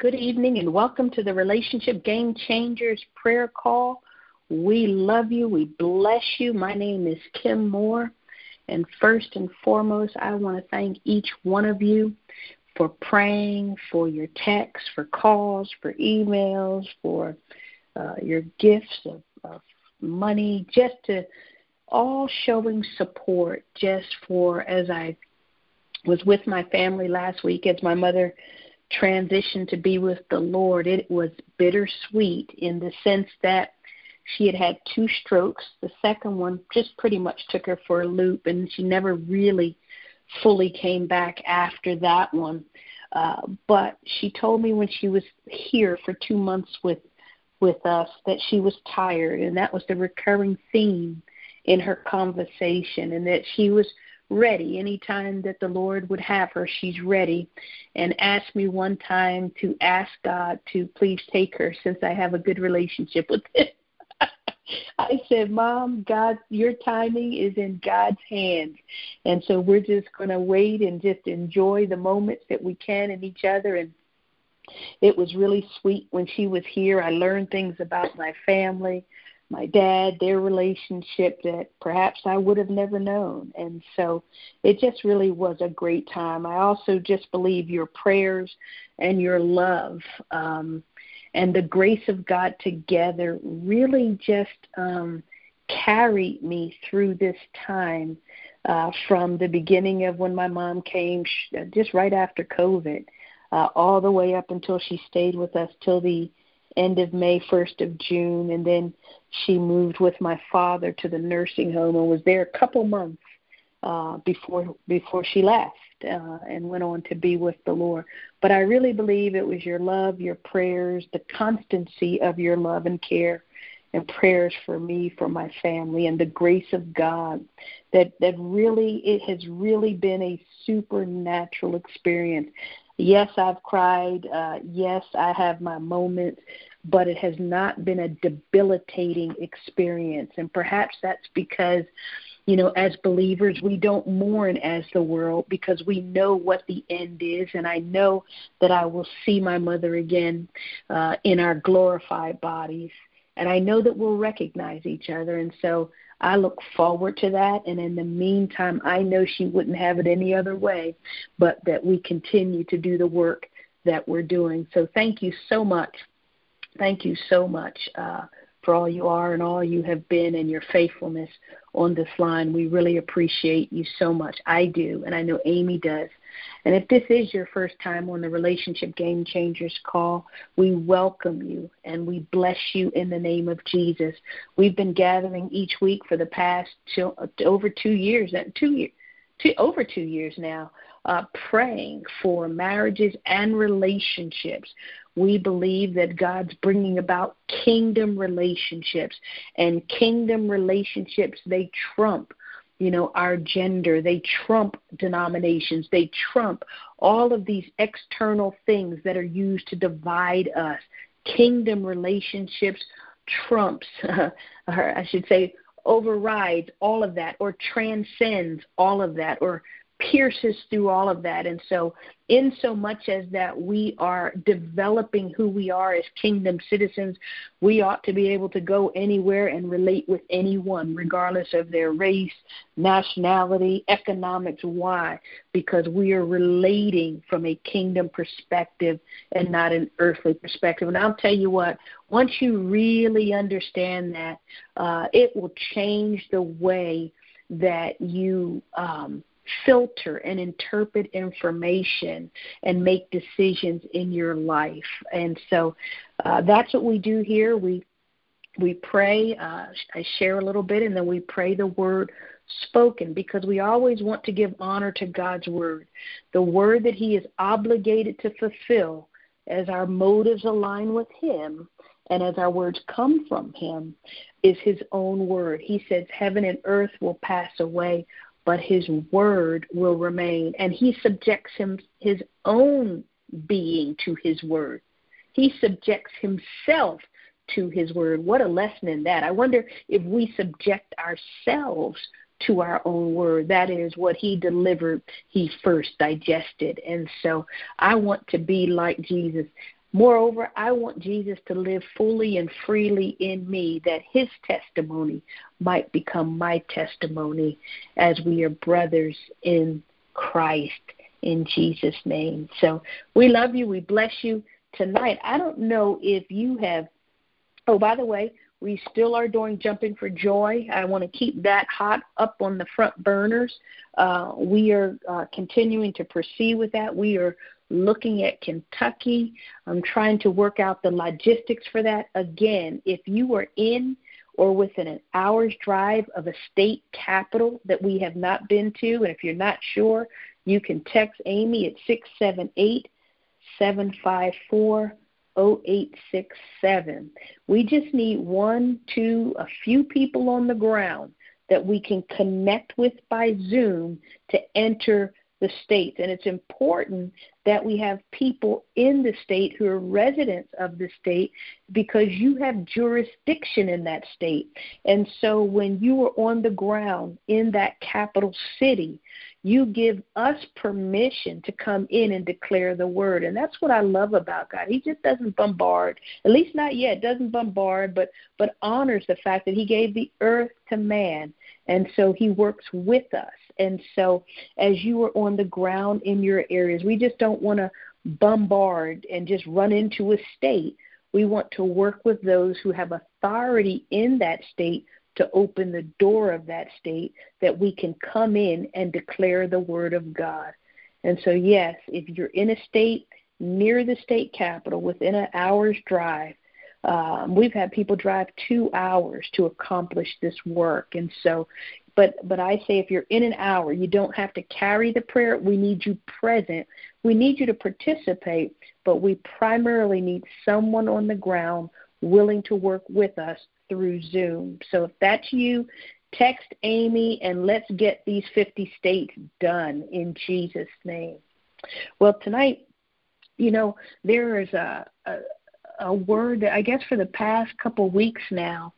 Good evening and welcome to the Relationship Game Changers prayer call. We love you. We bless you. My name is Kim Moore. And first and foremost, I want to thank each one of you for praying, for your texts, for calls, for emails, for uh, your gifts of, of money, just to all showing support just for as I was with my family last week as my mother transitioned to be with the Lord. It was bittersweet in the sense that she had had two strokes. The second one just pretty much took her for a loop, and she never really fully came back after that one. Uh, but she told me when she was here for two months with with us that she was tired, and that was the recurring theme in her conversation, and that she was ready anytime that the Lord would have her. She's ready, and asked me one time to ask God to please take her since I have a good relationship with Him. I said, Mom, God, your timing is in God's hands. And so we're just going to wait and just enjoy the moments that we can in each other. And it was really sweet when she was here. I learned things about my family, my dad, their relationship that perhaps I would have never known. And so it just really was a great time. I also just believe your prayers and your love. Um, and the grace of God together really just um, carried me through this time uh, from the beginning of when my mom came, just right after COVID, uh, all the way up until she stayed with us till the end of May, 1st of June, and then she moved with my father to the nursing home and was there a couple months uh, before before she left uh, and went on to be with the Lord. But I really believe it was your love, your prayers, the constancy of your love and care and prayers for me, for my family, and the grace of God that that really it has really been a supernatural experience. Yes, I've cried. Uh, yes, I have my moments, but it has not been a debilitating experience. And perhaps that's because you know, as believers, we don't mourn as the world because we know what the end is. And I know that I will see my mother again uh, in our glorified bodies. And I know that we'll recognize each other. And so I look forward to that. And in the meantime, I know she wouldn't have it any other way, but that we continue to do the work that we're doing. So thank you so much. Thank you so much. Uh, for all you are and all you have been and your faithfulness on this line. We really appreciate you so much. I do, and I know Amy does. And if this is your first time on the Relationship Game Changers call, we welcome you and we bless you in the name of Jesus. We've been gathering each week for the past two, over two years, two years, two, over two years now, uh, praying for marriages and relationships. We believe that God's bringing about kingdom relationships, and kingdom relationships, they trump you know, our gender. They trump denominations. They trump all of these external things that are used to divide us. Kingdom relationships trumps, or I should say, overrides all of that or transcends all of that or pierces through all of that. And so, in so much as that we are developing who we are as kingdom citizens, we ought to be able to go anywhere and relate with anyone, regardless of their race, nationality, economics. Why? Because we are relating from a kingdom perspective and not an earthly perspective. And I'll tell you what, once you really understand that, uh, it will change the way that you um, filter and interpret information and make decisions in your life. And so uh, that's what we do here. We we pray. Uh, I share a little bit, and then we pray the word spoken because we always want to give honor to God's word, the word that He is obligated to fulfill as our motives align with Him and as our words come from Him is His own word. He says, Heaven and earth will pass away, but his word will remain. And he subjects him his own being to his word. He subjects himself to his word. What a lesson in that. I wonder if we subject ourselves to our own word. That is what he delivered, he first digested. And so I want to be like Jesus. Moreover, I want Jesus to live fully and freely in me, that his testimony might become my testimony as we are brothers in Christ in Jesus' name. So we love you. We bless you tonight. I don't know if you have. Oh, by the way, we still are doing Jumping for Joy. I want to keep that hot up on the front burners. Uh, we are uh, continuing to proceed with that. We are looking at Kentucky. I'm trying to work out the logistics for that. Again, if you are in or within an hour's drive of a state capital that we have not been to, and if you're not sure, you can text Amy at 678 754 0867. We just need one, two, a few people on the ground that we can connect with by Zoom to enter the states. And it's important that we have people in the state who are residents of the state because you have jurisdiction in that state. And so when you are on the ground in that capital city, you give us permission to come in and declare the word. And that's what I love about God. He just doesn't bombard, at least not yet, doesn't bombard, but but honors the fact that he gave the earth to man. And so he works with us. And so as you are on the ground in your areas, we just don't want to bombard and just run into a state. We want to work with those who have authority in that state to open the door of that state that we can come in and declare the word of God. And so, yes, if you're in a state near the state capital within an hour's drive, um, we've had people drive two hours to accomplish this work. And so, but but I say if you're in an hour, you don't have to carry the prayer. We need you present. We need you to participate, but we primarily need someone on the ground willing to work with us through Zoom. So if that's you, text Amy and let's get these 50 states done in Jesus' name. Well, tonight, you know, there is a, a, a word that I guess for the past couple weeks now,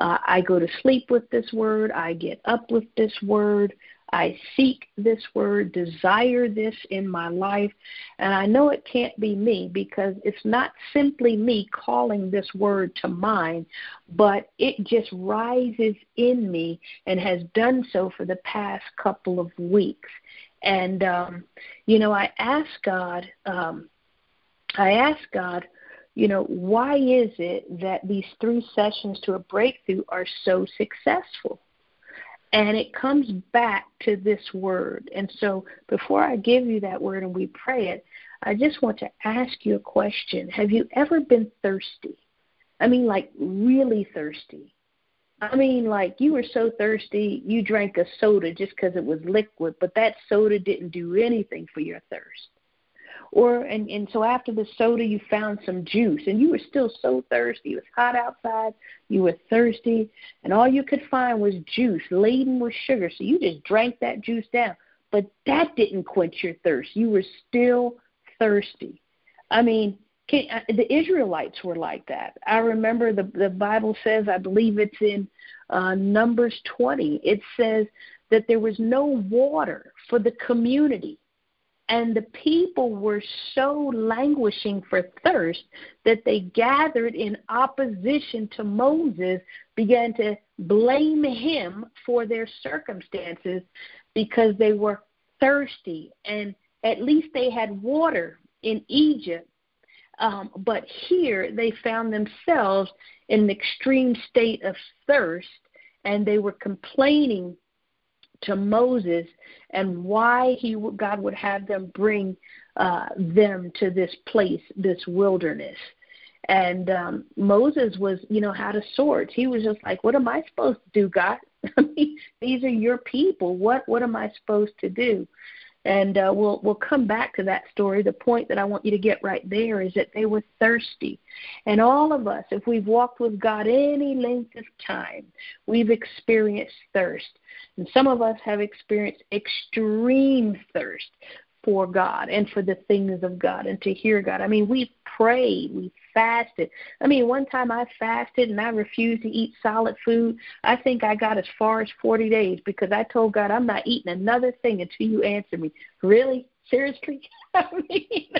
uh, I go to sleep with this word, I get up with this word. I seek this word, desire this in my life. And I know it can't be me because it's not simply me calling this word to mind, but it just rises in me and has done so for the past couple of weeks. And, um, you know, I ask God, um, I ask God, you know, why is it that these three sessions to a breakthrough are so successful? And it comes back to this word. And so before I give you that word and we pray it, I just want to ask you a question. Have you ever been thirsty? I mean, like really thirsty. I mean, like you were so thirsty, you drank a soda just because it was liquid, but that soda didn't do anything for your thirst or and and so after the soda you found some juice and you were still so thirsty. It was hot outside. You were thirsty and all you could find was juice laden with sugar. So you just drank that juice down. But that didn't quench your thirst. You were still thirsty. I mean can, uh, the Israelites were like that. I remember the the Bible says, I believe it's in uh, Numbers 20. It says that there was no water for the community and the people were so languishing for thirst that they gathered in opposition to Moses, began to blame him for their circumstances because they were thirsty. And at least they had water in Egypt. Um, but here they found themselves in an extreme state of thirst, and they were complaining to Moses and why he God would have them bring uh, them to this place, this wilderness. And um, Moses was, you know, had a sword. He was just like, "What am I supposed to do, God? I mean, these are your people. What what am I supposed to do?" And uh, we'll we'll come back to that story. The point that I want you to get right there is that they were thirsty, and all of us, if we've walked with God any length of time, we've experienced thirst, and some of us have experienced extreme thirst for God and for the things of God and to hear God. I mean, we prayed, we fasted. I mean, one time I fasted and I refused to eat solid food. I think I got as far as 40 days because I told God I'm not eating another thing until you answer me. Really? Seriously? I mean,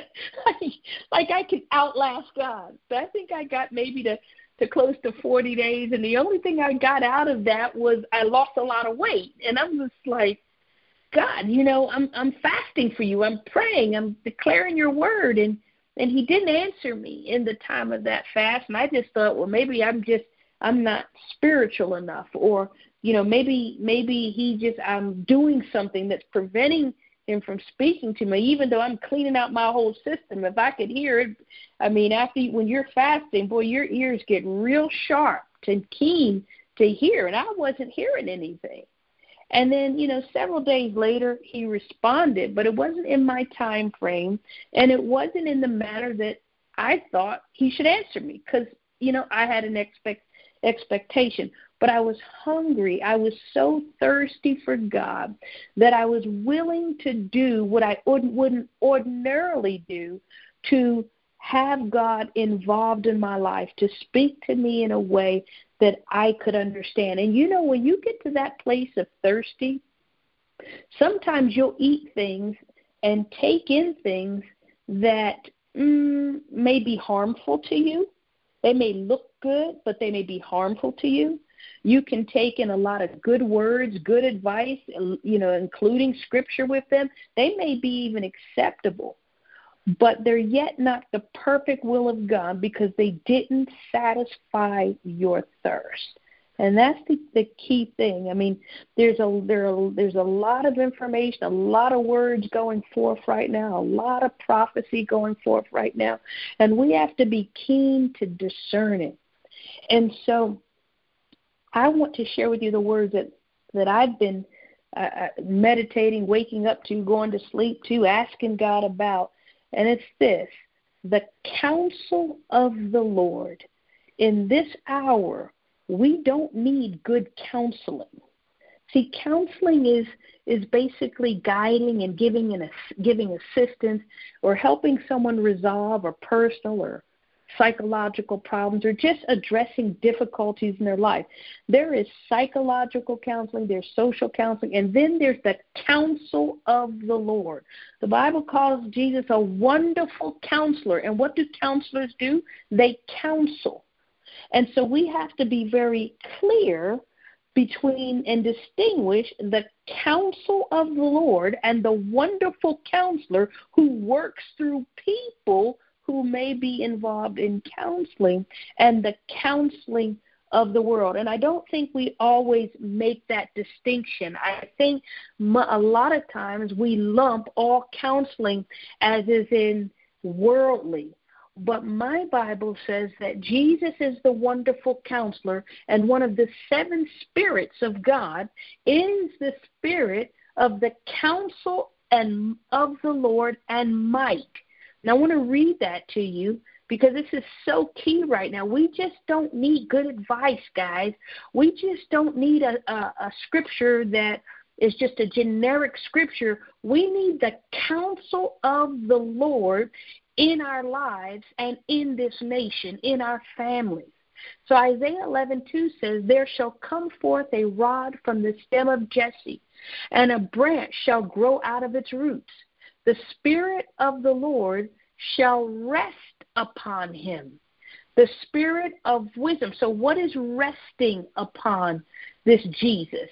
like, like I can outlast God. So I think I got maybe to to close to 40 days, and the only thing I got out of that was I lost a lot of weight, and I'm just like, God, you know, I'm I'm fasting for you. I'm praying. I'm declaring your word, and and He didn't answer me in the time of that fast, and I just thought, well, maybe I'm just I'm not spiritual enough, or you know, maybe maybe He just I'm doing something that's preventing him from speaking to me, even though I'm cleaning out my whole system. If I could hear it, I mean, after when you're fasting, boy, your ears get real sharp and keen to hear, and I wasn't hearing anything. And then, you know, several days later, he responded, but it wasn't in my time frame, and it wasn't in the manner that I thought he should answer me, because you know I had an expect expectation but I was hungry. I was so thirsty for God that I was willing to do what I wouldn't ordinarily do to have God involved in my life, to speak to me in a way that I could understand. And you know, when you get to that place of thirsty, sometimes you'll eat things and take in things that mm, may be harmful to you. They may look good, but they may be harmful to you. You can take in a lot of good words, good advice, you know, including scripture with them. They may be even acceptable, but they're yet not the perfect will of God because they didn't satisfy your thirst. And that's the, the key thing. I mean, there's a there there's a lot of information, a lot of words going forth right now, a lot of prophecy going forth right now, and we have to be keen to discern it. And so, I want to share with you the words that that I've been uh, uh, meditating, waking up to, going to sleep to, asking God about, and it's this: the counsel of the Lord. In this hour, we don't need good counseling. See, counseling is is basically guiding and giving an giving assistance or helping someone resolve a personal or psychological problems or just addressing difficulties in their life. There is psychological counseling, there's social counseling, and then there's the counsel of the Lord. The Bible calls Jesus a wonderful counselor. And what do counselors do? They counsel. And so we have to be very clear between and distinguish the counsel of the Lord and the wonderful counselor who works through people who may be involved in counseling and the counseling of the world. And I don't think we always make that distinction. I think a lot of times we lump all counseling as is in worldly. But my Bible says that Jesus is the wonderful counselor, and one of the seven spirits of God is the spirit of the counsel and of the Lord and might. And I want to read that to you because this is so key right now. We just don't need good advice, guys. We just don't need a, a, a scripture that is just a generic scripture. We need the counsel of the Lord in our lives and in this nation, in our families. So Isaiah 11:2 says, "There shall come forth a rod from the stem of Jesse, and a branch shall grow out of its roots. The Spirit of the Lord shall rest upon him. The Spirit of wisdom. So, what is resting upon this Jesus?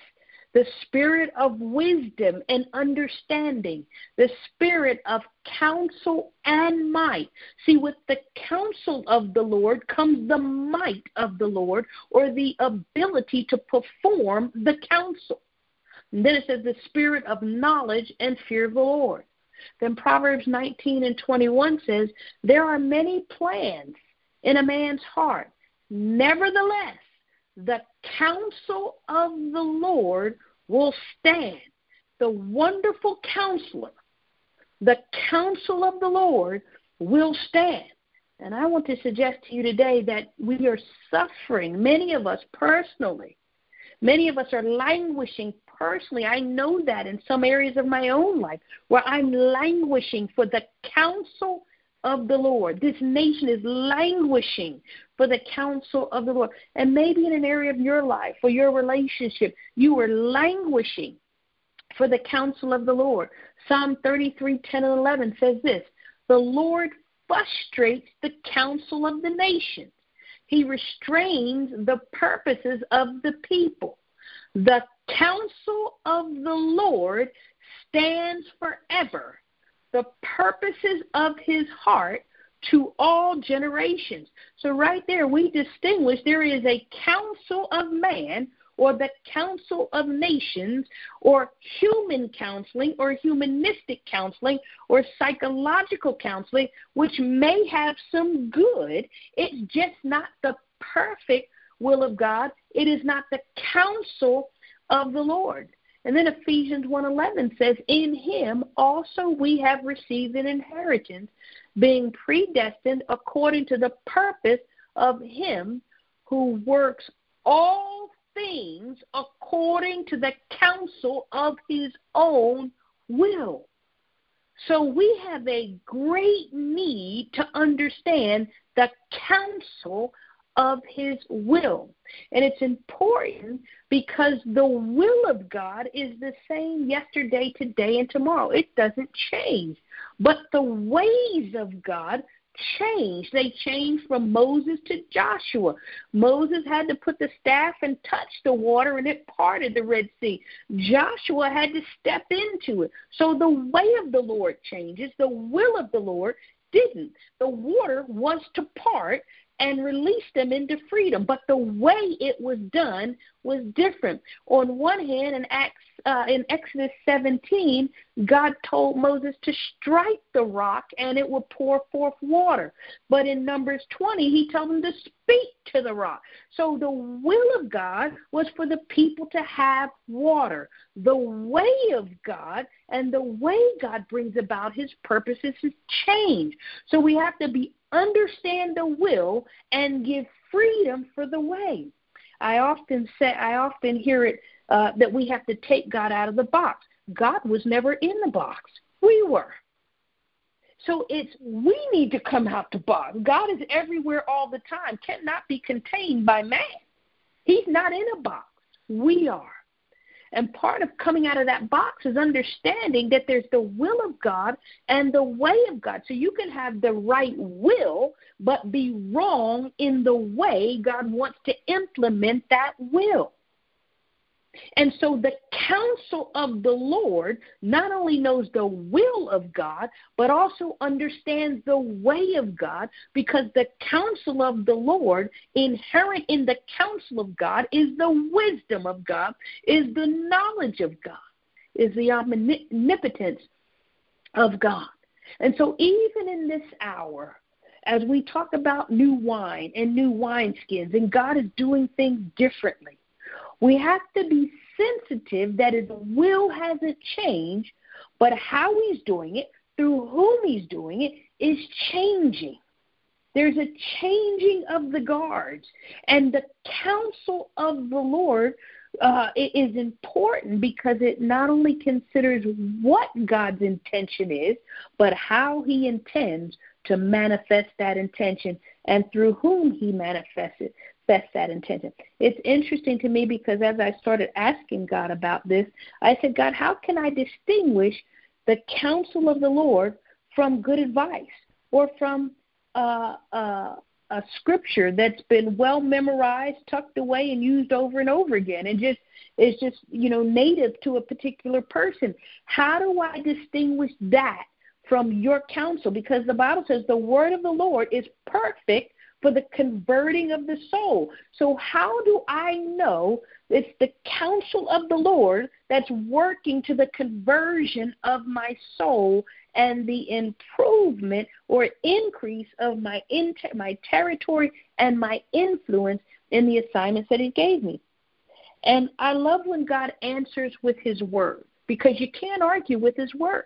The Spirit of wisdom and understanding. The Spirit of counsel and might. See, with the counsel of the Lord comes the might of the Lord or the ability to perform the counsel. And then it says the spirit of knowledge and fear of the Lord. Then Proverbs 19 and 21 says, There are many plans in a man's heart. Nevertheless, the counsel of the Lord will stand. The wonderful counselor, the counsel of the Lord will stand. And I want to suggest to you today that we are suffering, many of us personally. Many of us are languishing personally, I know that in some areas of my own life where I'm languishing for the counsel of the Lord. This nation is languishing for the counsel of the Lord. And maybe in an area of your life or your relationship, you are languishing for the counsel of the Lord. Psalm 33, 10 and 11 says this The Lord frustrates the counsel of the nations, He restrains the purposes of the people. The counsel of the Lord stands forever, the purposes of His heart to all generations. So, right there, we distinguish there is a counsel of man or the council of nations or human counseling or humanistic counseling or psychological counseling, which may have some good. It's just not the perfect will of God. It is not the counsel of the Lord. And then Ephesians 1:11 says, "In him also we have received an inheritance, being predestined according to the purpose of him who works all things according to the counsel of his own will. So we have a great need to understand the counsel of his will. And it's important because the will of God is the same yesterday, today, and tomorrow. It doesn't change. But the ways of God change. They changed from Moses to Joshua. Moses had to put the staff and touch the water, and it parted the Red Sea. Joshua had to step into it. So the way of the Lord changes, the will of the Lord didn't. The water was to part, and release them into freedom. But the way it was done was different. On one hand, in Acts, uh, in Exodus 17, God told Moses to strike the rock and it would pour forth water. But in Numbers 20, he told him to speak to the rock. So the will of God was for the people to have water. The way of God and the way God brings about his purposes has changed. So we have to be understand the will and give freedom for the way. I often say, I often hear it uh, that we have to take God out of the box. God was never in the box. We were. So it's we need to come out the box. God is everywhere all the time, cannot be contained by man. He's not in a box. We are. And part of coming out of that box is understanding that there's the will of God and the way of God. So you can have the right will, but be wrong in the way God wants to implement that will. And so the counsel of the Lord not only knows the will of God, but also understands the way of God because the counsel of the Lord, inherent in the counsel of God, is the wisdom of God, is the knowledge of God, is the omnipotence of God. And so even in this hour, as we talk about new wine and new wineskins, and God is doing things differently we have to be sensitive that his will hasn't changed, but how he's doing it, through whom he's doing it, is changing. There's a changing of the guards, and the counsel of the Lord uh, is important because it not only considers what God's intention is, but how He intends to manifest that intention and through whom He manifests it manifest that intention. It's interesting to me because as I started asking God about this, I said, God, how can I distinguish the counsel of the Lord from good advice or from uh, uh, a scripture that's been well memorized, tucked away, and used over and over again, and just is just you know native to a particular person? How do I distinguish that from your counsel? Because the Bible says the word of the Lord is perfect for the converting of the soul. So, how do I know it's the counsel of the Lord that's working to the conversion of my soul and the improvement or increase of my inter- my territory and my influence in the assignments that He gave me? And I love when God answers with His word because you can't argue with His word.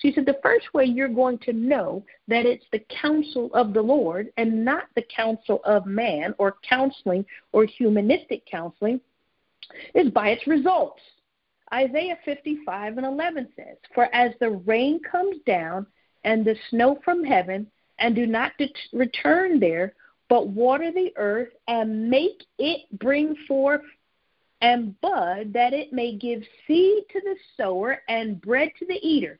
She said, The first way you're going to know that it's the counsel of the Lord and not the counsel of man or counseling or humanistic counseling is by its results. Isaiah 55 and 11 says, For as the rain comes down and the snow from heaven, and do not det- return there, but water the earth and make it bring forth and bud that it may give seed to the sower and bread to the eater.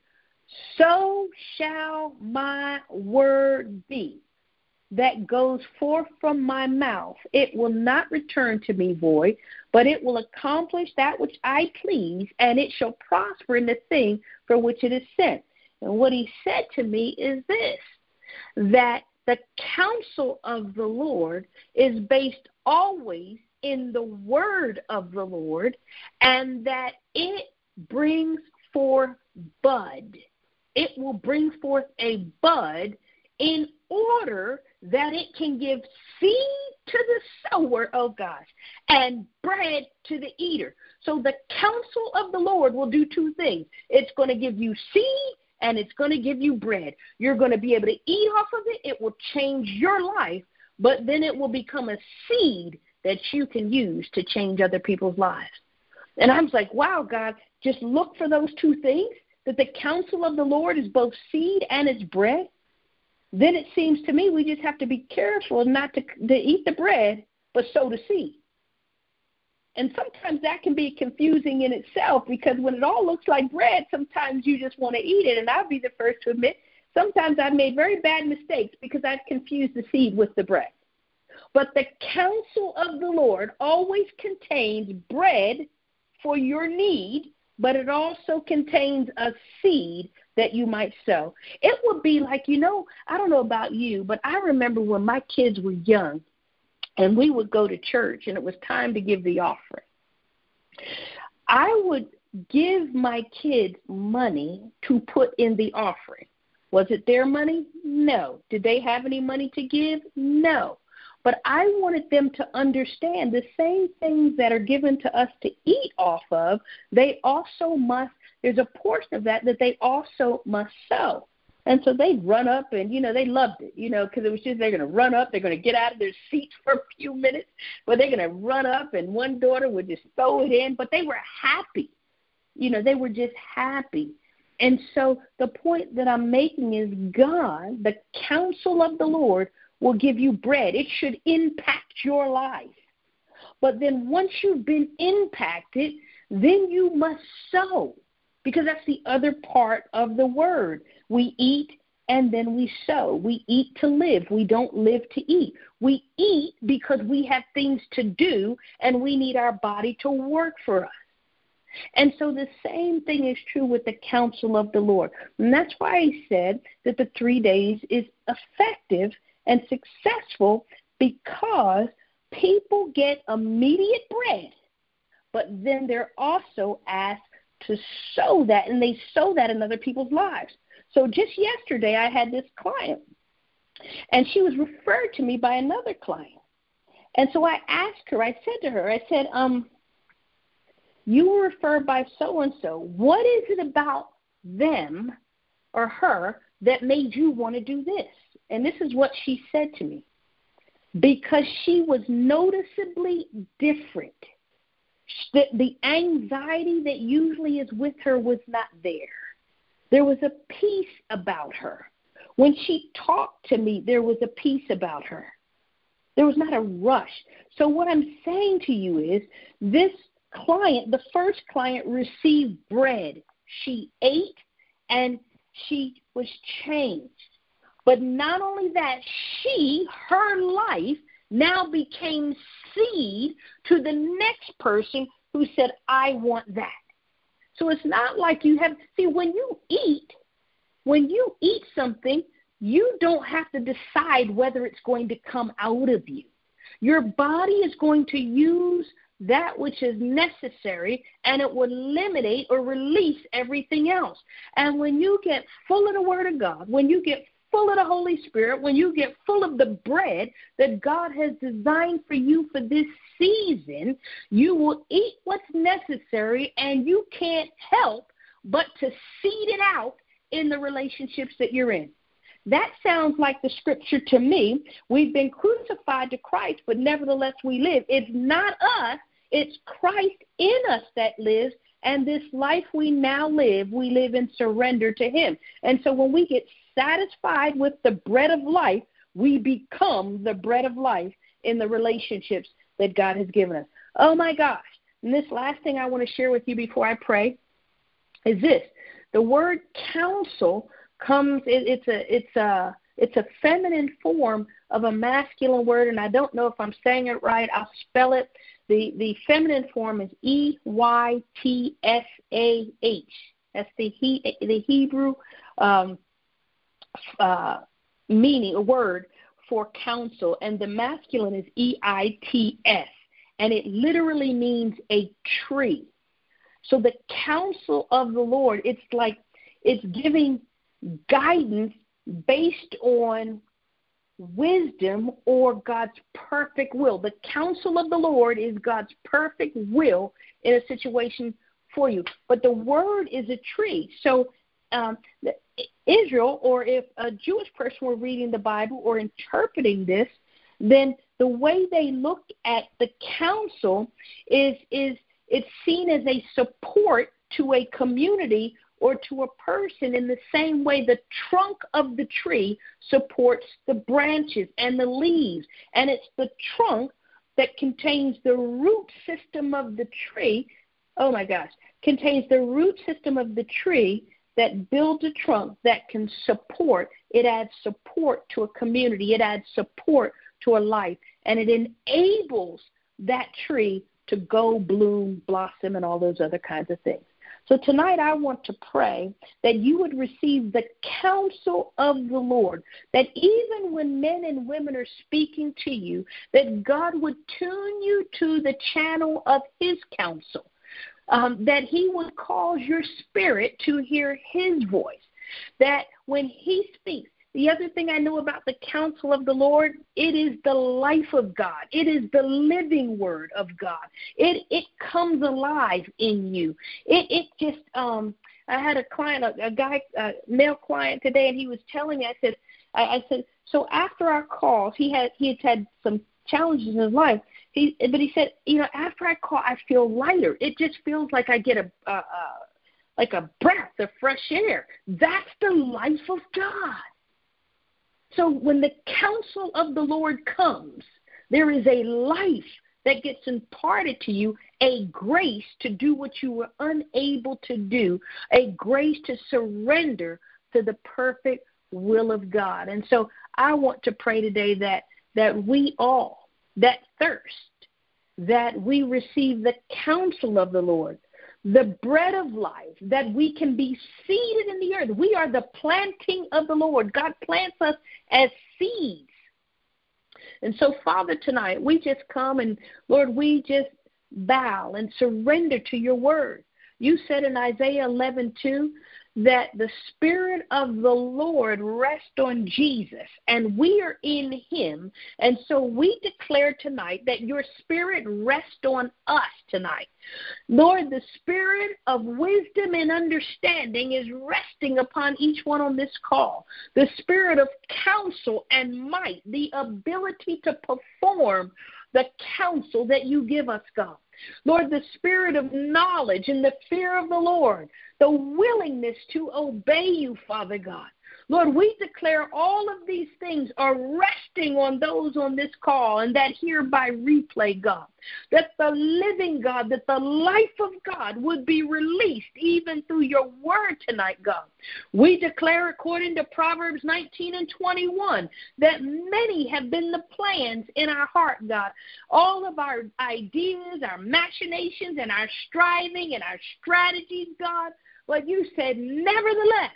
So shall my word be that goes forth from my mouth. It will not return to me void, but it will accomplish that which I please, and it shall prosper in the thing for which it is sent. And what he said to me is this that the counsel of the Lord is based always in the word of the Lord, and that it brings forth bud. It will bring forth a bud in order that it can give seed to the sower, oh gosh, and bread to the eater. So the counsel of the Lord will do two things. It's going to give you seed and it's going to give you bread. You're going to be able to eat off of it. It will change your life, but then it will become a seed that you can use to change other people's lives. And I was like, wow, God, just look for those two things that the counsel of the Lord is both seed and it's bread. Then it seems to me we just have to be careful not to, to eat the bread, but sow the seed. And sometimes that can be confusing in itself because when it all looks like bread, sometimes you just want to eat it. And I'll be the first to admit, sometimes I've made very bad mistakes because I've confused the seed with the bread. But the counsel of the Lord always contains bread for your need, but it also contains a seed that you might sow. It would be like, you know, I don't know about you, but I remember when my kids were young and we would go to church and it was time to give the offering. I would give my kids money to put in the offering. Was it their money? No. Did they have any money to give? No. But I wanted them to understand the same things that are given to us to eat off of, they also must, there's a portion of that that they also must sow. And so they'd run up and, you know, they loved it, you know, because it was just they're going to run up, they're going to get out of their seats for a few minutes, but they're going to run up and one daughter would just throw it in, but they were happy. You know, they were just happy. And so the point that I'm making is God, the counsel of the Lord, will give you bread. It should impact your life. But then once you've been impacted, then you must sow because that's the other part of the word. We eat and then we sow. We eat to live. We don't live to eat. We eat because we have things to do and we need our body to work for us. And so the same thing is true with the counsel of the Lord. And that's why he said that the three days is effective and successful because people get immediate bread, but then they're also asked to sow that, and they sow that in other people's lives. So just yesterday, I had this client, and she was referred to me by another client. And so I asked her, I said to her, I said, um, you were referred by so and so. What is it about them or her that made you want to do this? And this is what she said to me because she was noticeably different. The, the anxiety that usually is with her was not there. There was a peace about her. When she talked to me, there was a peace about her. There was not a rush. So, what I'm saying to you is this client, the first client, received bread. She ate and she was changed. But not only that, she, her life, now became seed to the next person who said, I want that. So it's not like you have, see, when you eat, when you eat something, you don't have to decide whether it's going to come out of you. Your body is going to use that which is necessary and it will eliminate or release everything else. And when you get full of the Word of God, when you get full of the Holy Spirit, when you get full of the bread that God has designed for you for this season, you will eat what's necessary and you can't help but to seed it out in the relationships that you're in. That sounds like the scripture to me. We've been crucified to Christ, but nevertheless we live. It's not us, it's Christ in us that lives, and this life we now live, we live in surrender to Him. And so when we get satisfied with the bread of life, we become the bread of life in the relationships that God has given us. Oh my gosh, And this last thing I want to share with you before I pray is this: the word counsel comes. It, it's a it's a it's a feminine form of a masculine word, and I don't know if I'm saying it right. I'll spell it. The the feminine form is E Y T S A H. That's the he, the Hebrew um, uh, meaning, a word for counsel, and the masculine is E I T S, and it literally means a tree. So the counsel of the Lord, it's like it's giving guidance based on wisdom or God's perfect will. The counsel of the Lord is God's perfect will in a situation for you. But the word is a tree. So um, Israel, or if a Jewish person were reading the Bible or interpreting this, then the way they look at the counsel is is it's seen as a support to a community or to a person in the same way the trunk of the tree supports the branches and the leaves. And it's the trunk that contains the root system of the tree. Oh my gosh, contains the root system of the tree that builds a trunk that can support. It adds support to a community, it adds support to a life, and it enables that tree to go bloom, blossom, and all those other kinds of things. So tonight I want to pray that you would receive the counsel of the Lord, that even when men and women are speaking to you, that God would tune you to the channel of his counsel, um, that he would cause your spirit to hear his voice, that when he speaks, the other thing I know about the counsel of the Lord, it is the life of God. It is the living word of God. It it comes alive in you. It it just um I had a client, a, a guy, a male client today, and he was telling me. I said, I, I said, so after our calls, he had he had had some challenges in his life. He, but he said, you know, after I call, I feel lighter. It just feels like I get a, a, a like a breath of fresh air. That's the life of God. So when the counsel of the Lord comes, there is a life that gets imparted to you, a grace to do what you were unable to do, a grace to surrender to the perfect will of God. And so I want to pray today that that we all that thirst that we receive the counsel of the Lord the bread of life, that we can be seeded in the earth. We are the planting of the Lord. God plants us as seeds. And so, Father, tonight we just come and, Lord, we just bow and surrender to your word. You said in Isaiah 11, 2, that the Spirit of the Lord rest on Jesus, and we are in Him. And so we declare tonight that your Spirit rest on us tonight. Lord, the Spirit of wisdom and understanding is resting upon each one on this call. The Spirit of counsel and might, the ability to perform the counsel that you give us, God. Lord, the spirit of knowledge and the fear of the Lord, the willingness to obey you, Father God. Lord, we declare all of these things are resting on those on this call and that hereby replay, God. That the living God, that the life of God would be released even through your word tonight, God. We declare, according to Proverbs 19 and 21, that many have been the plans in our heart, God. All of our ideas, our machinations, and our striving and our strategies, God. But you said, nevertheless,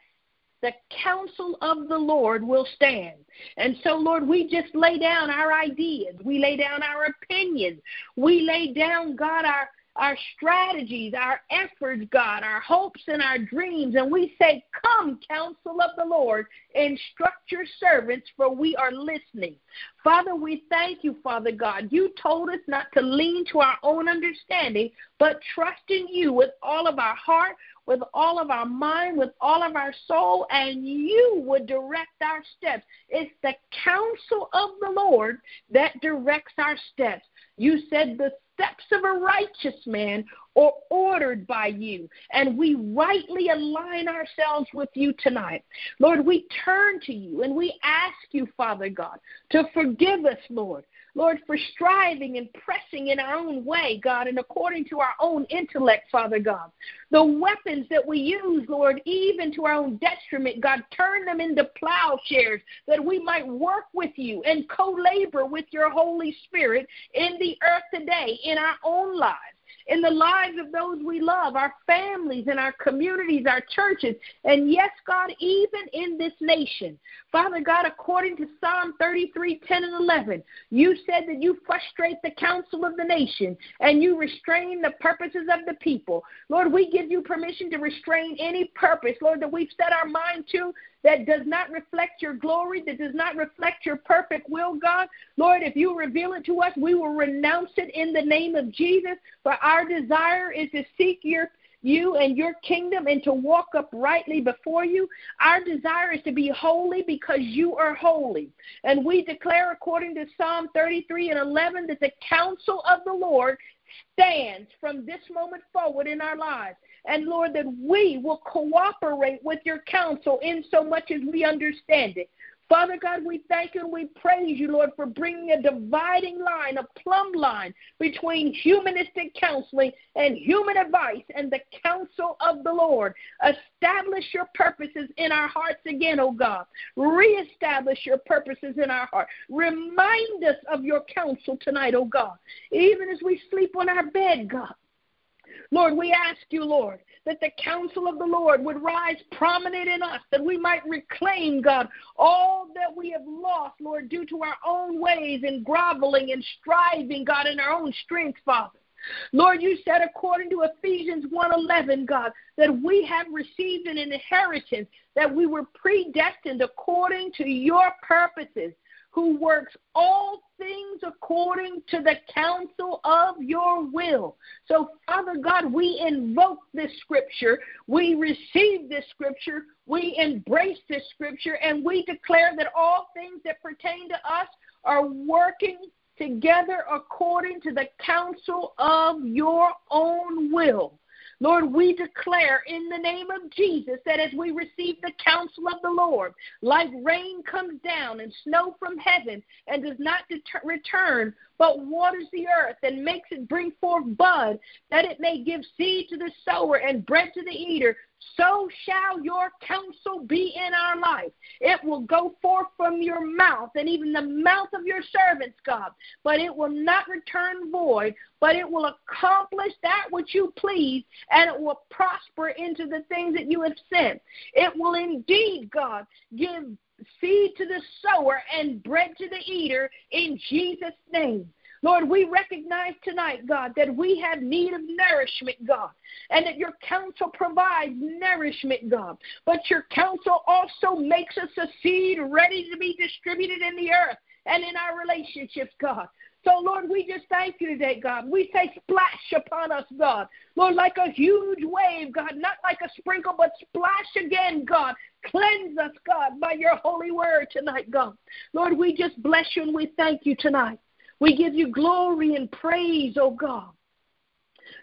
the counsel of the Lord will stand. And so, Lord, we just lay down our ideas. We lay down our opinions. We lay down, God, our, our strategies, our efforts, God, our hopes and our dreams. And we say, Come, counsel of the Lord, instruct your servants, for we are listening. Father, we thank you, Father God. You told us not to lean to our own understanding, but trust in you with all of our heart, with all of our mind, with all of our soul, and you would direct our steps. It's the counsel of the Lord that directs our steps. You said the steps of a righteous man are ordered by you, and we rightly align ourselves with you tonight. Lord, we turn to you and we ask you, Father God, to forgive us, Lord, Lord, for striving and pressing in our own way, God, and according to our own intellect, Father God. The weapons that we use, Lord, even to our own detriment, God, turn them into plowshares that we might work with you and co labor with your Holy Spirit in the earth today, in our own lives in the lives of those we love, our families and our communities, our churches, and yes, God, even in this nation. Father God, according to Psalm 33 10 and 11, you said that you frustrate the counsel of the nation and you restrain the purposes of the people. Lord, we give you permission to restrain any purpose, Lord, that we've set our mind to that does not reflect your glory, that does not reflect your perfect will, God. Lord, if you reveal it to us, we will renounce it in the name of Jesus. For our desire is to seek your you and your kingdom and to walk uprightly before you. Our desire is to be holy because you are holy. And we declare, according to Psalm 33 and 11, that the counsel of the Lord stands from this moment forward in our lives. And Lord, that we will cooperate with your counsel in so much as we understand it. Father God, we thank you and we praise you, Lord, for bringing a dividing line, a plumb line between humanistic counseling and human advice and the counsel of the Lord. Establish your purposes in our hearts again, O God. Reestablish your purposes in our heart. Remind us of your counsel tonight, O God. Even as we sleep on our bed, God. Lord, we ask you, Lord, that the counsel of the Lord would rise prominent in us, that we might reclaim, God, all that we have lost, Lord, due to our own ways and groveling and striving, God, in our own strength, Father. Lord, you said according to Ephesians 1:11, God, that we have received an inheritance, that we were predestined according to your purposes who works all things according to the counsel of your will. So, Father God, we invoke this scripture, we receive this scripture, we embrace this scripture, and we declare that all things that pertain to us are working together according to the counsel of your own will. Lord, we declare in the name of Jesus that as we receive the counsel of the Lord, like rain comes down and snow from heaven and does not deter- return, but waters the earth and makes it bring forth bud, that it may give seed to the sower and bread to the eater, so shall your counsel be in our life. It will go forth from your mouth and even the mouth of your servants, God, but it will not return void, but it will accomplish that which you please, and it will prosper into the things that you have sent. It will indeed, God, give seed to the sower and bread to the eater in Jesus' name. Lord, we recognize tonight, God, that we have need of nourishment, God, and that your counsel provides nourishment, God. But your counsel also makes us a seed ready to be distributed in the earth and in our relationships, God. So, Lord, we just thank you today, God. We say splash upon us, God. Lord, like a huge wave, God, not like a sprinkle, but splash again, God. Cleanse us, God, by your holy word tonight, God. Lord, we just bless you and we thank you tonight. We give you glory and praise, oh God.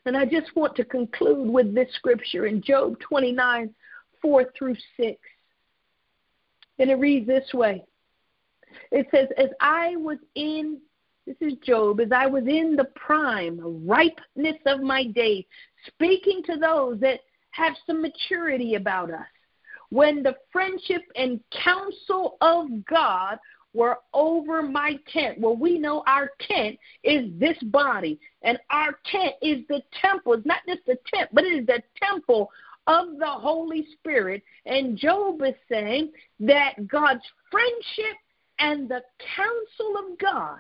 And I just want to conclude with this scripture in Job 29 4 through 6. And it reads this way It says, As I was in, this is Job, as I was in the prime ripeness of my days, speaking to those that have some maturity about us, when the friendship and counsel of God were over my tent. Well, we know our tent is this body, and our tent is the temple. It's not just the tent, but it is the temple of the Holy Spirit. And Job is saying that God's friendship and the counsel of God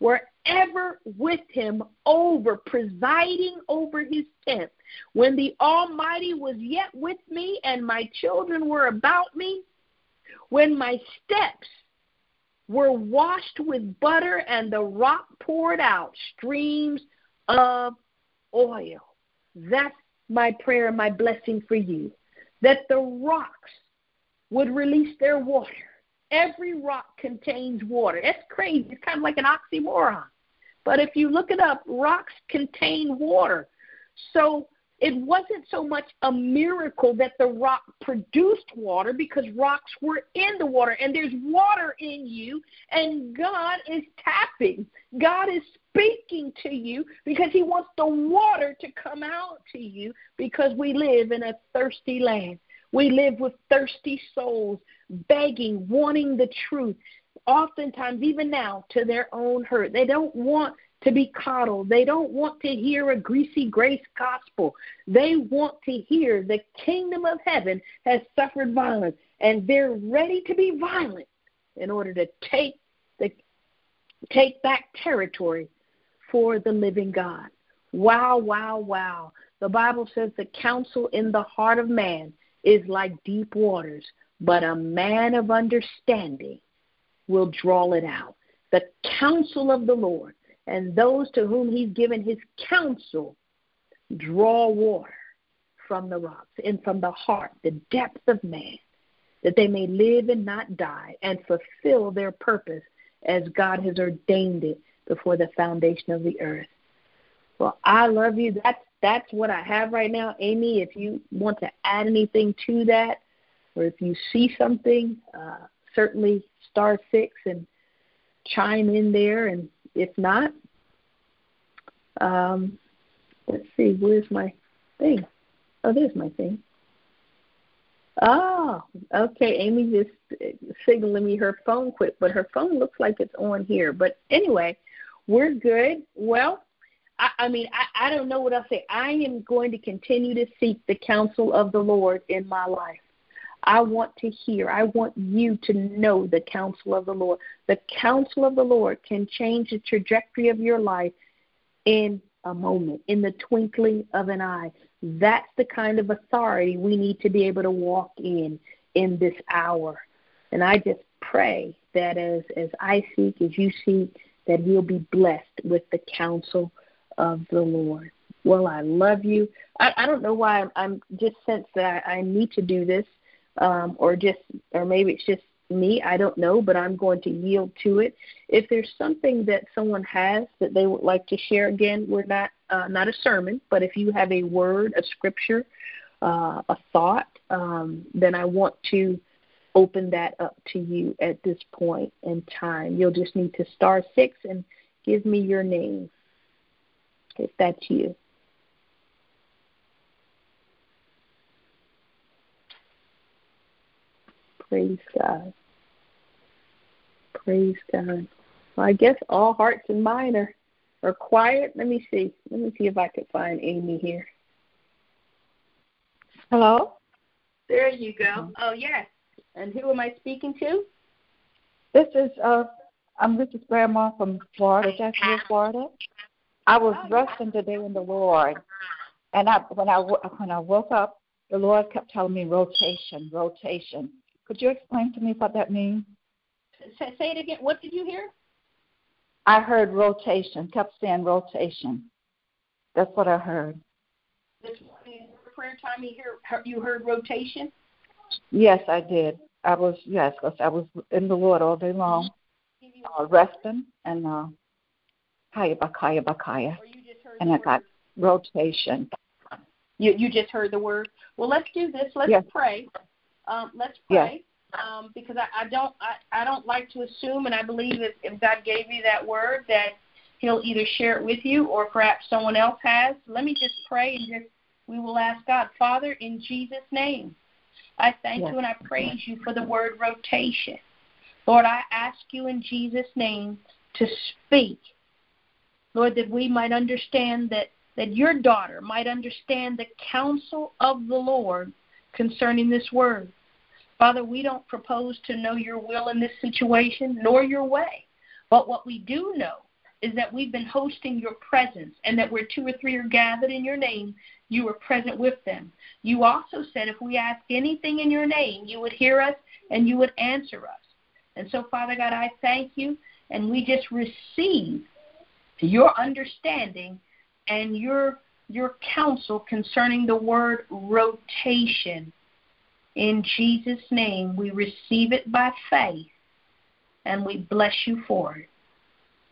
were ever with him over presiding over his tent. When the Almighty was yet with me and my children were about me, when my steps were washed with butter, and the rock poured out streams of oil. That's my prayer and my blessing for you. That the rocks would release their water. Every rock contains water. That's crazy. It's kind of like an oxymoron. But if you look it up, rocks contain water. So it wasn't so much a miracle that the rock produced water because rocks were in the water and there's water in you and God is tapping. God is speaking to you because he wants the water to come out to you because we live in a thirsty land. We live with thirsty souls, begging, wanting the truth, oftentimes, even now, to their own hurt. They don't want to be coddled. They don't want to hear a greasy grace gospel. They want to hear the kingdom of heaven has suffered violence, and they're ready to be violent in order to take the take back territory for the living God. Wow, wow, wow. The Bible says the counsel in the heart of man is like deep waters, but a man of understanding will draw it out. The counsel of the Lord and those to whom he's given his counsel draw water from the rocks and from the heart, the depth of man, that they may live and not die and fulfill their purpose as God has ordained it before the foundation of the earth. Well, I love you. That's that's what I have right now, Amy. If you want to add anything to that, or if you see something, uh, certainly star six and chime in there. And if not, um, let's see, where's my thing? Oh, there's my thing. Oh, okay. Amy just signaling me her phone quit, but her phone looks like it's on here. But anyway, we're good. Well, I, I mean, I, I don't know what I'll say. I am going to continue to seek the counsel of the Lord in my life. I want to hear. I want you to know the counsel of the Lord. The counsel of the Lord can change the trajectory of your life in a moment, in the twinkling of an eye. That's the kind of authority we need to be able to walk in in this hour. And I just pray that as, as I seek, as you seek, that we'll be blessed with the counsel of the Lord. Well, I love you. I, I don't know why I'm, I'm just sense that I, I need to do this, um, or just, or maybe it's just me. I don't know, but I'm going to yield to it. If there's something that someone has that they would like to share, again, we're not uh, not a sermon, but if you have a word, a scripture, uh, a thought, um, then I want to open that up to you at this point in time. You'll just need to star six and give me your name if that's you. Praise God. Praise God. Well, I guess all hearts and minds are, are quiet. Let me see. Let me see if I can find Amy here. Hello? There you go. Oh, yes. And who am I speaking to? This is uh I'm Richard's grandma from Florida, Jacksonville, Florida. I was oh, resting today in the Lord, and I when I when I woke up, the Lord kept telling me rotation, rotation. Could you explain to me what that means? Say, say it again. What did you hear? I heard rotation. Kept saying rotation. That's what I heard. This morning, prayer time, you hear you heard rotation. Yes, I did. I was yes, I was in the Lord all day long, uh, resting and uh, Kaya Bakaya Bakaya. And I got rotation. You you just heard the word. Well, let's do this. Let's yes. pray. Um, let's pray. Yes. Um, because I, I don't I, I don't like to assume, and I believe that if God gave you that word, that He'll either share it with you or perhaps someone else has. Let me just pray and just we will ask God, Father, in Jesus' name, I thank yes. you and I praise you for the word rotation. Lord, I ask you in Jesus' name to speak Lord, that we might understand that, that your daughter might understand the counsel of the Lord concerning this word. Father, we don't propose to know your will in this situation nor your way. But what we do know is that we've been hosting your presence and that where two or three are gathered in your name, you are present with them. You also said if we ask anything in your name, you would hear us and you would answer us. And so, Father God, I thank you, and we just receive your understanding and your your counsel concerning the word rotation. In Jesus' name, we receive it by faith and we bless you for it.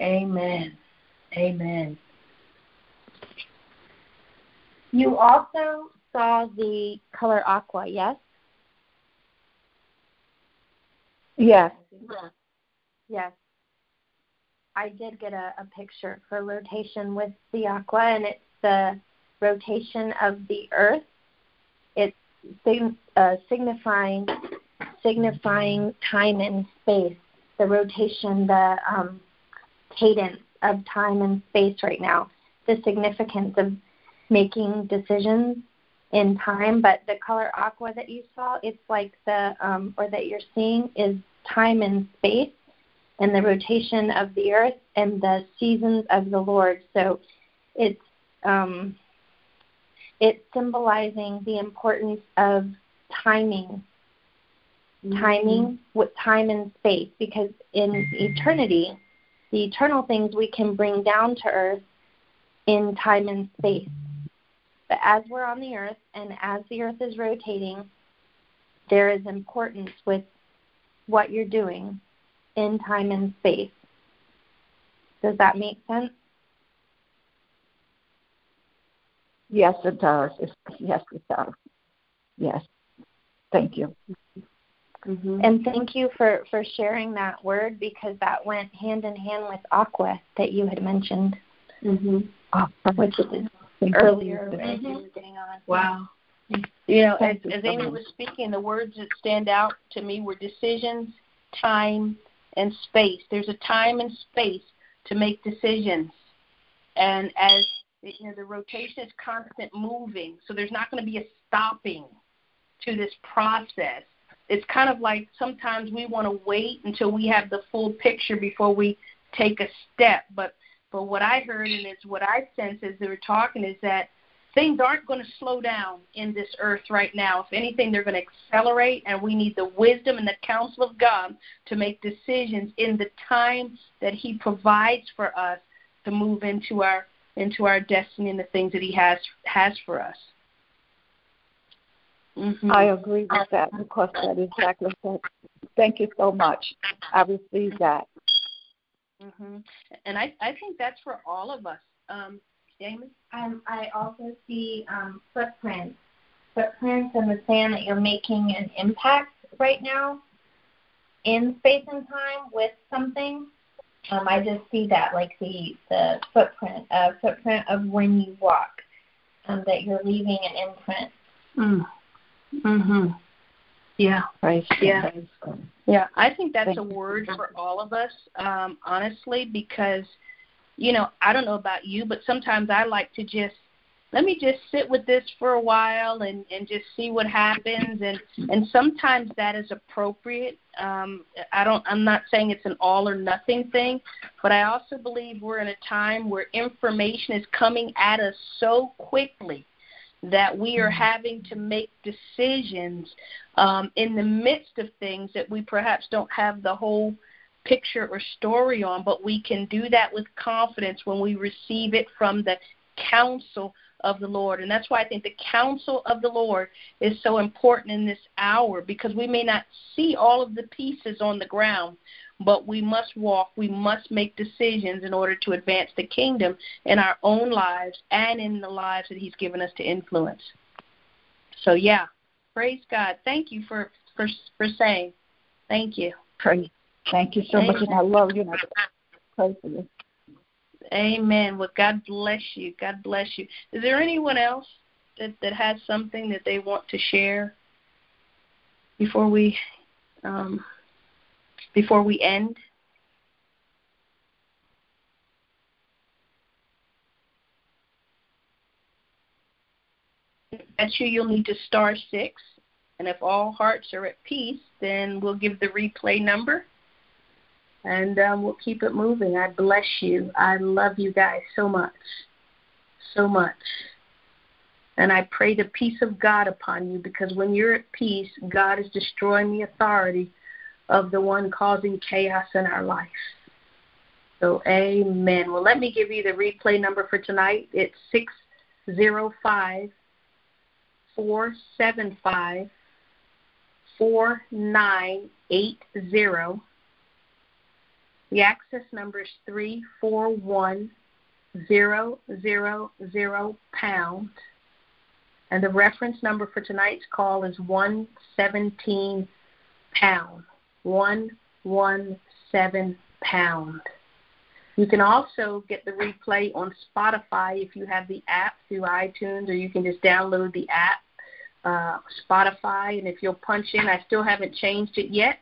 Amen. Amen. You also saw the color aqua, yes? Yes. Yes. I did get a, a picture for rotation with the aqua, and it's the rotation of the Earth. It's uh, signifying signifying time and space. The rotation, the um, cadence of time and space right now. The significance of making decisions in time. But the color aqua that you saw, it's like the um, or that you're seeing is time and space and the rotation of the earth and the seasons of the Lord. So it's um, it's symbolizing the importance of timing, mm-hmm. timing with time and space, because in eternity, the eternal things we can bring down to earth in time and space. But as we're on the earth and as the earth is rotating, there is importance with what you're doing in time and space. Does that make sense? Yes, it does. Yes, it does. Yes. Thank you. Mm-hmm. And thank you for, for sharing that word because that went hand in hand with aqua that you had mentioned, mm-hmm. oh, which is earlier when you were getting on. Wow. You know, as, as Amy was speaking, the words that stand out to me were decisions, time, and space. There's a time and space to make decisions. And as you know, the rotation is constant moving, so there's not going to be a stopping to this process. It's kind of like sometimes we want to wait until we have the full picture before we take a step. But but what I heard and it's what I sense as they were talking is that things aren't going to slow down in this earth right now. If anything, they're going to accelerate, and we need the wisdom and the counsel of God to make decisions in the time that He provides for us to move into our into our destiny and the things that He has has for us. Mm-hmm. I agree with that because that is exactly what. Thank you so much. I received that. Mm-hmm. And I I think that's for all of us. Um, Damon? Um, I also see um, footprints, footprints in the sand that you're making an impact right now in space and time with something. Um, I just see that like the the footprint, uh, footprint of when you walk, um, that you're leaving an imprint. Mm. Mhm. Yeah. Right. Yeah. Yeah. I think that's a word for all of us, um, honestly, because you know, I don't know about you, but sometimes I like to just let me just sit with this for a while and and just see what happens and and sometimes that is appropriate um i don't i'm not saying it's an all or nothing thing but i also believe we're in a time where information is coming at us so quickly that we are mm-hmm. having to make decisions um in the midst of things that we perhaps don't have the whole picture or story on, but we can do that with confidence when we receive it from the counsel of the Lord. And that's why I think the counsel of the Lord is so important in this hour because we may not see all of the pieces on the ground, but we must walk, we must make decisions in order to advance the kingdom in our own lives and in the lives that He's given us to influence. So, yeah, praise God. Thank you for, for, for saying. Thank you. Praise Thank you so Amen. much, and I love you. And I pray for you. Amen. Well, God bless you. God bless you. Is there anyone else that that has something that they want to share before we um, before we end? That's you. You'll need to star six, and if all hearts are at peace, then we'll give the replay number and um, we'll keep it moving. I bless you. I love you guys so much, so much. And I pray the peace of God upon you because when you're at peace, God is destroying the authority of the one causing chaos in our life. So, amen. Well, let me give you the replay number for tonight. It's 605 475 4980. The access number is three four one zero zero zero pound. And the reference number for tonight's call is 117 pound. 117 pound. You can also get the replay on Spotify if you have the app through iTunes, or you can just download the app, uh, Spotify. And if you'll punch in, I still haven't changed it yet,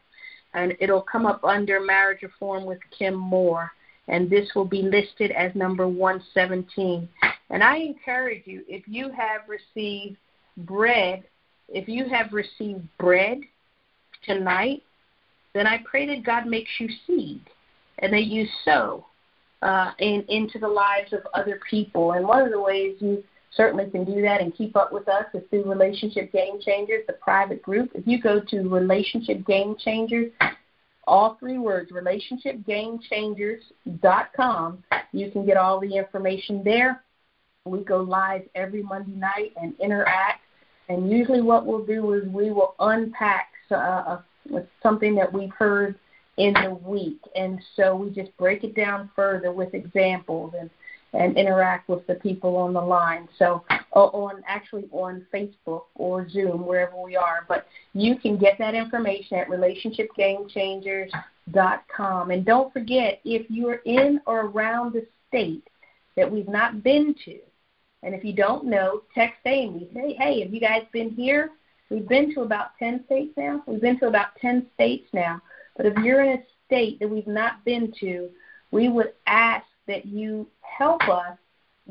and it'll come up under Marriage Reform with Kim Moore. And this will be listed as number 117. And I encourage you, if you have received bread, if you have received bread tonight, then I pray that God makes you seed and that you sow uh, in, into the lives of other people. And one of the ways you certainly can do that and keep up with us is through Relationship Game Changers, the private group. If you go to Relationship Game Changers, all three words, relationshipgamechangers.com, you can get all the information there. We go live every Monday night and interact. And usually, what we'll do is we will unpack uh, something that we've heard in the week. And so we just break it down further with examples and, and interact with the people on the line. So uh, on actually on Facebook or Zoom, wherever we are. But you can get that information at relationshipgamechangers.com. And don't forget, if you're in or around the state that we've not been to, and if you don't know, text Amy. Say, hey, have you guys been here? We've been to about 10 states now. We've been to about 10 states now. But if you're in a state that we've not been to, we would ask that you help us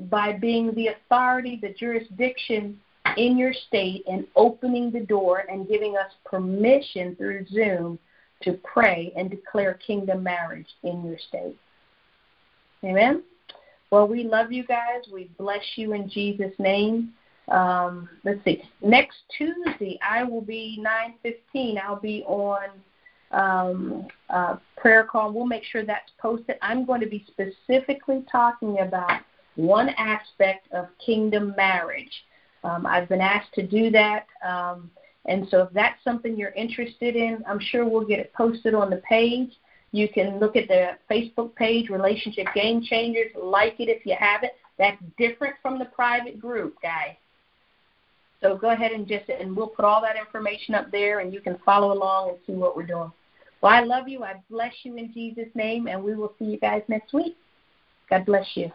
by being the authority, the jurisdiction in your state and opening the door and giving us permission through Zoom to pray and declare kingdom marriage in your state. Amen. Well, we love you guys. We bless you in Jesus' name. Um, let's see. Next Tuesday, I will be 9:15. I'll be on um, uh, prayer call. We'll make sure that's posted. I'm going to be specifically talking about one aspect of kingdom marriage. Um, I've been asked to do that. Um, and so if that's something you're interested in, I'm sure we'll get it posted on the page. You can look at the Facebook page, Relationship Game Changers, like it if you have it. That's different from the private group, guys. So go ahead and just, and we'll put all that information up there and you can follow along and see what we're doing. Well, I love you. I bless you in Jesus' name, and we will see you guys next week. God bless you.